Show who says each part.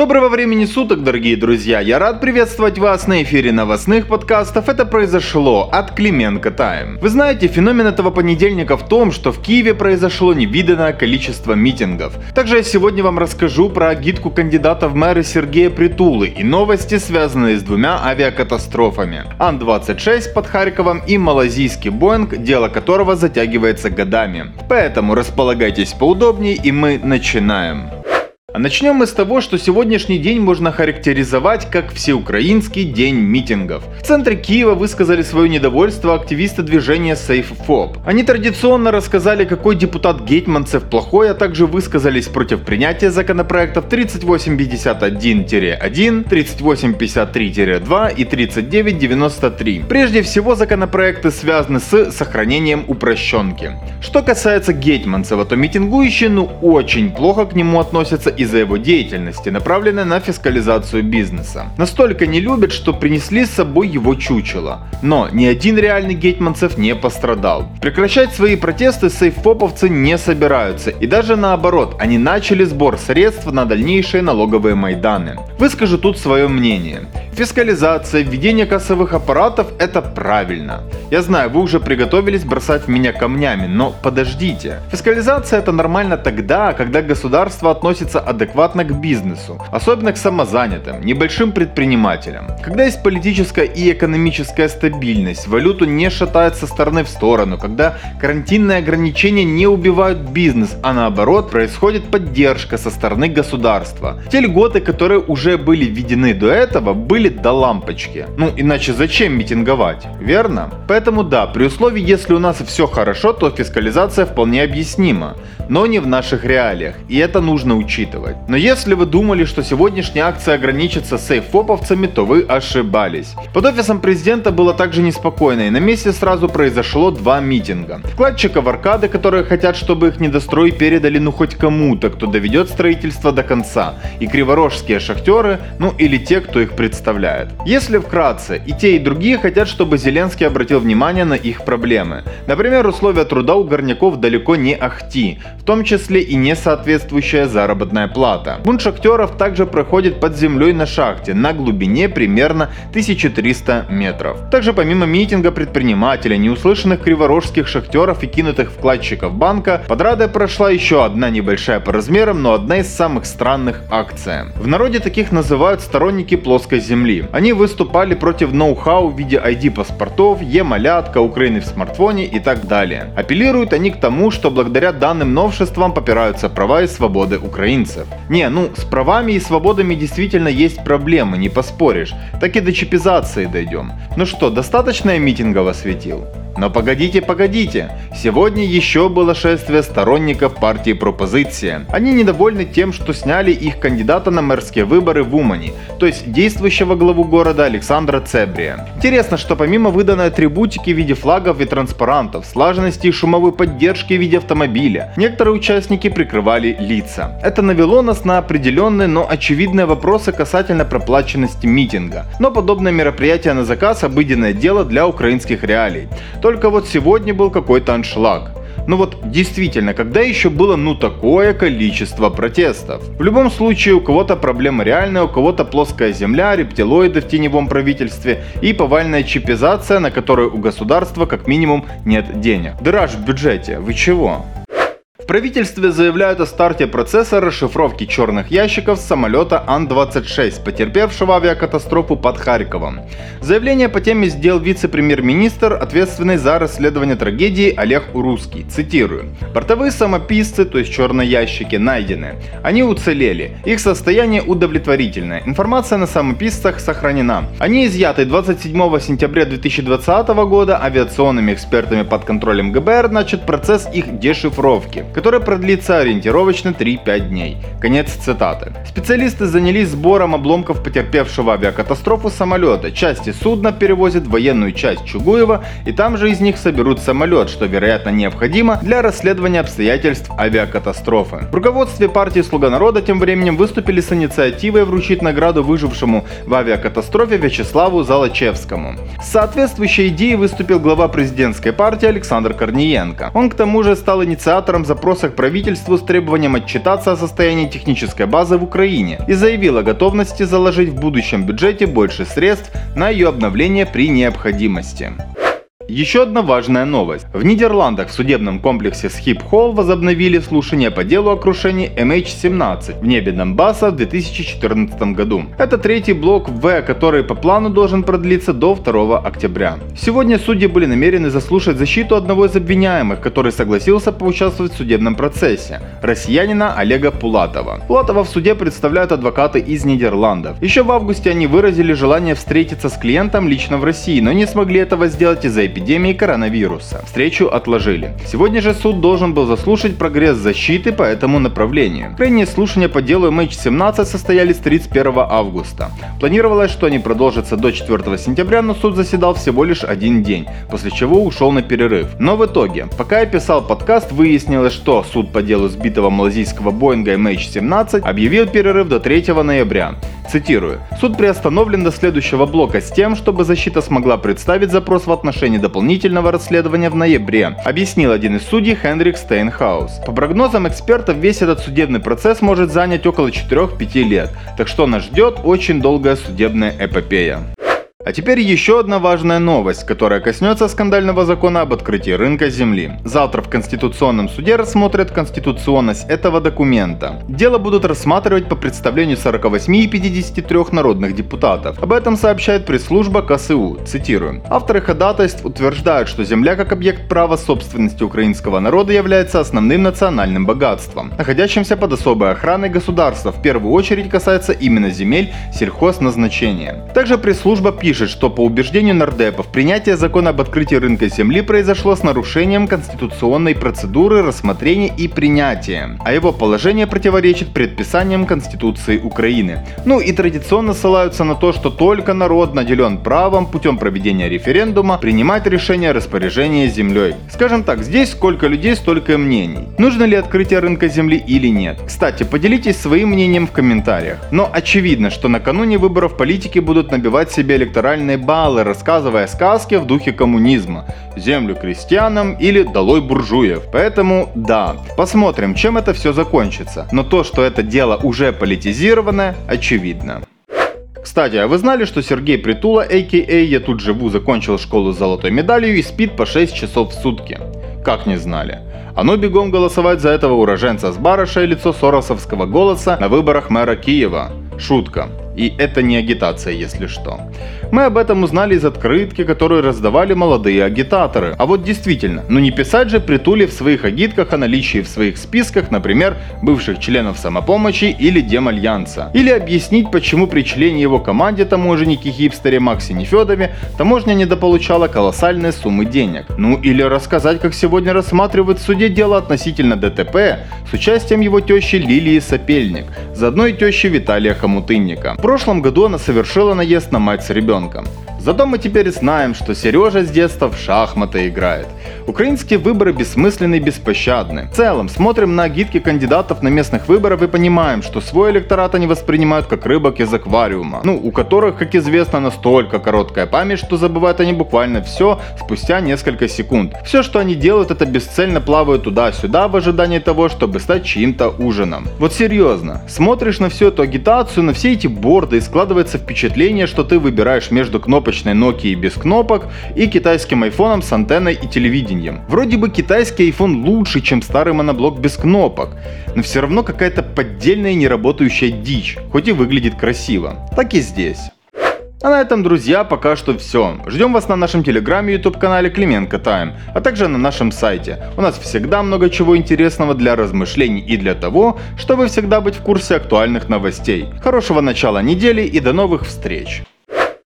Speaker 1: Доброго времени суток, дорогие друзья! Я рад приветствовать вас на эфире новостных подкастов «Это произошло» от Клименко Тайм. Вы знаете, феномен этого понедельника в том, что в Киеве произошло невиданное количество митингов. Также я сегодня вам расскажу про агитку кандидата в мэры Сергея Притулы и новости, связанные с двумя авиакатастрофами. Ан-26 под Харьковом и малазийский Боинг, дело которого затягивается годами. Поэтому располагайтесь поудобнее и мы начинаем. А начнем мы с того, что сегодняшний день можно характеризовать как всеукраинский день митингов. В центре Киева высказали свое недовольство активисты движения SafeFob. Они традиционно рассказали, какой депутат Гетманцев плохой, а также высказались против принятия законопроектов 3851-1, 3853-2 и 3993. Прежде всего, законопроекты связаны с сохранением упрощенки. Что касается Гетманцева, то митингующие ну очень плохо к нему относятся из-за его деятельности, направленной на фискализацию бизнеса. Настолько не любят, что принесли с собой его чучело. Но ни один реальный гетманцев не пострадал. Прекращать свои протесты сейфпоповцы не собираются, и даже наоборот, они начали сбор средств на дальнейшие налоговые майданы. Выскажу тут свое мнение. Фискализация, введение кассовых аппаратов – это правильно. Я знаю, вы уже приготовились бросать в меня камнями, но подождите. Фискализация – это нормально тогда, когда государство относится адекватно к бизнесу, особенно к самозанятым, небольшим предпринимателям. Когда есть политическая и экономическая стабильность, валюту не шатает со стороны в сторону, когда карантинные ограничения не убивают бизнес, а наоборот происходит поддержка со стороны государства. Те льготы, которые уже были введены до этого, были до лампочки. Ну иначе зачем митинговать, верно? Поэтому да, при условии, если у нас все хорошо, то фискализация вполне объяснима, но не в наших реалиях, и это нужно учитывать делать. Но если вы думали, что сегодняшняя акция ограничится сейф-фоповцами, то вы ошибались. Под офисом президента было также неспокойно, и на месте сразу произошло два митинга. Вкладчиков аркады, которые хотят, чтобы их недострой передали ну хоть кому-то, кто доведет строительство до конца, и криворожские шахтеры, ну или те, кто их представляет. Если вкратце, и те, и другие хотят, чтобы Зеленский обратил внимание на их проблемы. Например, условия труда у горняков далеко не ахти, в том числе и несоответствующая заработная плата. Бунт шахтеров также проходит под землей на шахте на глубине примерно 1300 метров. Также помимо митинга предпринимателей, неуслышанных криворожских шахтеров и кинутых вкладчиков банка, под Радой прошла еще одна небольшая по размерам, но одна из самых странных акций. В народе таких называют сторонники плоской земли. Они выступали против ноу-хау в виде ID-паспортов, Е-малятка, Украины в смартфоне и так далее. Апеллируют они к тому, что благодаря данным новшествам попираются права и свободы украинцев. Не, ну с правами и свободами действительно есть проблемы, не поспоришь. Так и до чипизации дойдем. Ну что, достаточно я митингов осветил? Но погодите, погодите, сегодня еще было шествие сторонников партии пропозиция. Они недовольны тем, что сняли их кандидата на мэрские выборы в Умане, то есть действующего главу города Александра Цебрия. Интересно, что помимо выданной атрибутики в виде флагов и транспарантов, слаженности и шумовой поддержки в виде автомобиля, некоторые участники прикрывали лица. Это навело нас на определенные, но очевидные вопросы касательно проплаченности митинга. Но подобное мероприятие на заказ обыденное дело для украинских реалий. Только вот сегодня был какой-то аншлаг. Ну вот действительно, когда еще было ну такое количество протестов? В любом случае у кого-то проблема реальная, у кого-то плоская земля, рептилоиды в теневом правительстве и повальная чипизация, на которую у государства как минимум нет денег. Дыраж в бюджете, вы чего? Правительстве заявляют о старте процесса расшифровки черных ящиков с самолета Ан-26, потерпевшего авиакатастрофу под Харьковом. Заявление по теме сделал вице-премьер-министр, ответственный за расследование трагедии Олег Урусский. Цитирую. «Бортовые самописцы, то есть черные ящики, найдены. Они уцелели. Их состояние удовлетворительное. Информация на самописцах сохранена. Они изъяты 27 сентября 2020 года авиационными экспертами под контролем ГБР, начат процесс их дешифровки которая продлится ориентировочно 3-5 дней. Конец цитаты. Специалисты занялись сбором обломков потерпевшего авиакатастрофу самолета. Части судна перевозят военную часть Чугуева и там же из них соберут самолет, что вероятно необходимо для расследования обстоятельств авиакатастрофы. В руководстве партии «Слуга народа» тем временем выступили с инициативой вручить награду выжившему в авиакатастрофе Вячеславу Золочевскому. С соответствующей идеей выступил глава президентской партии Александр Корниенко. Он к тому же стал инициатором запроса вопросах правительству с требованием отчитаться о состоянии технической базы в Украине и заявил о готовности заложить в будущем бюджете больше средств на ее обновление при необходимости. Еще одна важная новость. В Нидерландах в судебном комплексе Schiphol возобновили слушание по делу о крушении MH17 в небе Донбасса в 2014 году. Это третий блок В, который по плану должен продлиться до 2 октября. Сегодня судьи были намерены заслушать защиту одного из обвиняемых, который согласился поучаствовать в судебном процессе, россиянина Олега Пулатова. Пулатова в суде представляют адвокаты из Нидерландов. Еще в августе они выразили желание встретиться с клиентом лично в России, но не смогли этого сделать из-за эпидемии эпидемии коронавируса. Встречу отложили. Сегодня же суд должен был заслушать прогресс защиты по этому направлению. Крайние слушания по делу MH17 состоялись 31 августа. Планировалось, что они продолжатся до 4 сентября, но суд заседал всего лишь один день, после чего ушел на перерыв. Но в итоге, пока я писал подкаст, выяснилось, что суд по делу сбитого малазийского Боинга MH17 объявил перерыв до 3 ноября. Цитирую. Суд приостановлен до следующего блока с тем, чтобы защита смогла представить запрос в отношении дополнительного расследования в ноябре, объяснил один из судей Хенрик Стейнхаус. По прогнозам экспертов, весь этот судебный процесс может занять около 4-5 лет, так что нас ждет очень долгая судебная эпопея. А теперь еще одна важная новость, которая коснется скандального закона об открытии рынка земли. Завтра в Конституционном суде рассмотрят конституционность этого документа. Дело будут рассматривать по представлению 48 и 53 народных депутатов. Об этом сообщает пресс-служба КСУ. Цитирую. Авторы ходатайств утверждают, что земля как объект права собственности украинского народа является основным национальным богатством, находящимся под особой охраной государства. В первую очередь касается именно земель сельхозназначения. Также пресс-служба пишет, пишет, что по убеждению нардепов принятие закона об открытии рынка земли произошло с нарушением конституционной процедуры рассмотрения и принятия, а его положение противоречит предписаниям Конституции Украины. Ну и традиционно ссылаются на то, что только народ наделен правом путем проведения референдума принимать решение о распоряжении землей. Скажем так, здесь сколько людей, столько мнений. Нужно ли открытие рынка земли или нет? Кстати, поделитесь своим мнением в комментариях. Но очевидно, что накануне выборов политики будут набивать себе электорат электоральные баллы, рассказывая сказки в духе коммунизма. Землю крестьянам или долой буржуев. Поэтому да, посмотрим, чем это все закончится. Но то, что это дело уже политизировано, очевидно. Кстати, а вы знали, что Сергей Притула, а.к.а. «Я тут живу» закончил школу с золотой медалью и спит по 6 часов в сутки? Как не знали? А ну бегом голосовать за этого уроженца с барыша и лицо соросовского голоса на выборах мэра Киева. Шутка. И это не агитация, если что. Мы об этом узнали из открытки, которую раздавали молодые агитаторы. А вот действительно, ну не писать же Притуле в своих агитках о наличии в своих списках, например, бывших членов самопомощи или Демальянса. Или объяснить, почему при члене его команде таможеннике хипстере Максе Нефедове таможня недополучала колоссальные суммы денег. Ну или рассказать, как сегодня рассматривают в суде дело относительно ДТП с участием его тещи Лилии Сапельник, заодно и тещи Виталия Хомутынника прошлом году она совершила наезд на мать с ребенком. Зато мы теперь знаем, что Сережа с детства в шахматы играет. Украинские выборы бессмысленны и беспощадны. В целом, смотрим на гидки кандидатов на местных выборах и понимаем, что свой электорат они воспринимают как рыбок из аквариума. Ну, у которых, как известно, настолько короткая память, что забывают они буквально все спустя несколько секунд. Все, что они делают, это бесцельно плавают туда-сюда в ожидании того, чтобы стать чьим-то ужином. Вот серьезно, смотришь на всю эту агитацию, на все эти борды и складывается впечатление, что ты выбираешь между кнопкой кнопочной Nokia без кнопок и китайским айфоном с антенной и телевидением. Вроде бы китайский iPhone лучше, чем старый моноблок без кнопок, но все равно какая-то поддельная неработающая дичь, хоть и выглядит красиво. Так и здесь. А на этом, друзья, пока что все. Ждем вас на нашем телеграме и YouTube канале Клименко Тайм, а также на нашем сайте. У нас всегда много чего интересного для размышлений и для того, чтобы всегда быть в курсе актуальных новостей. Хорошего начала недели и до новых встреч!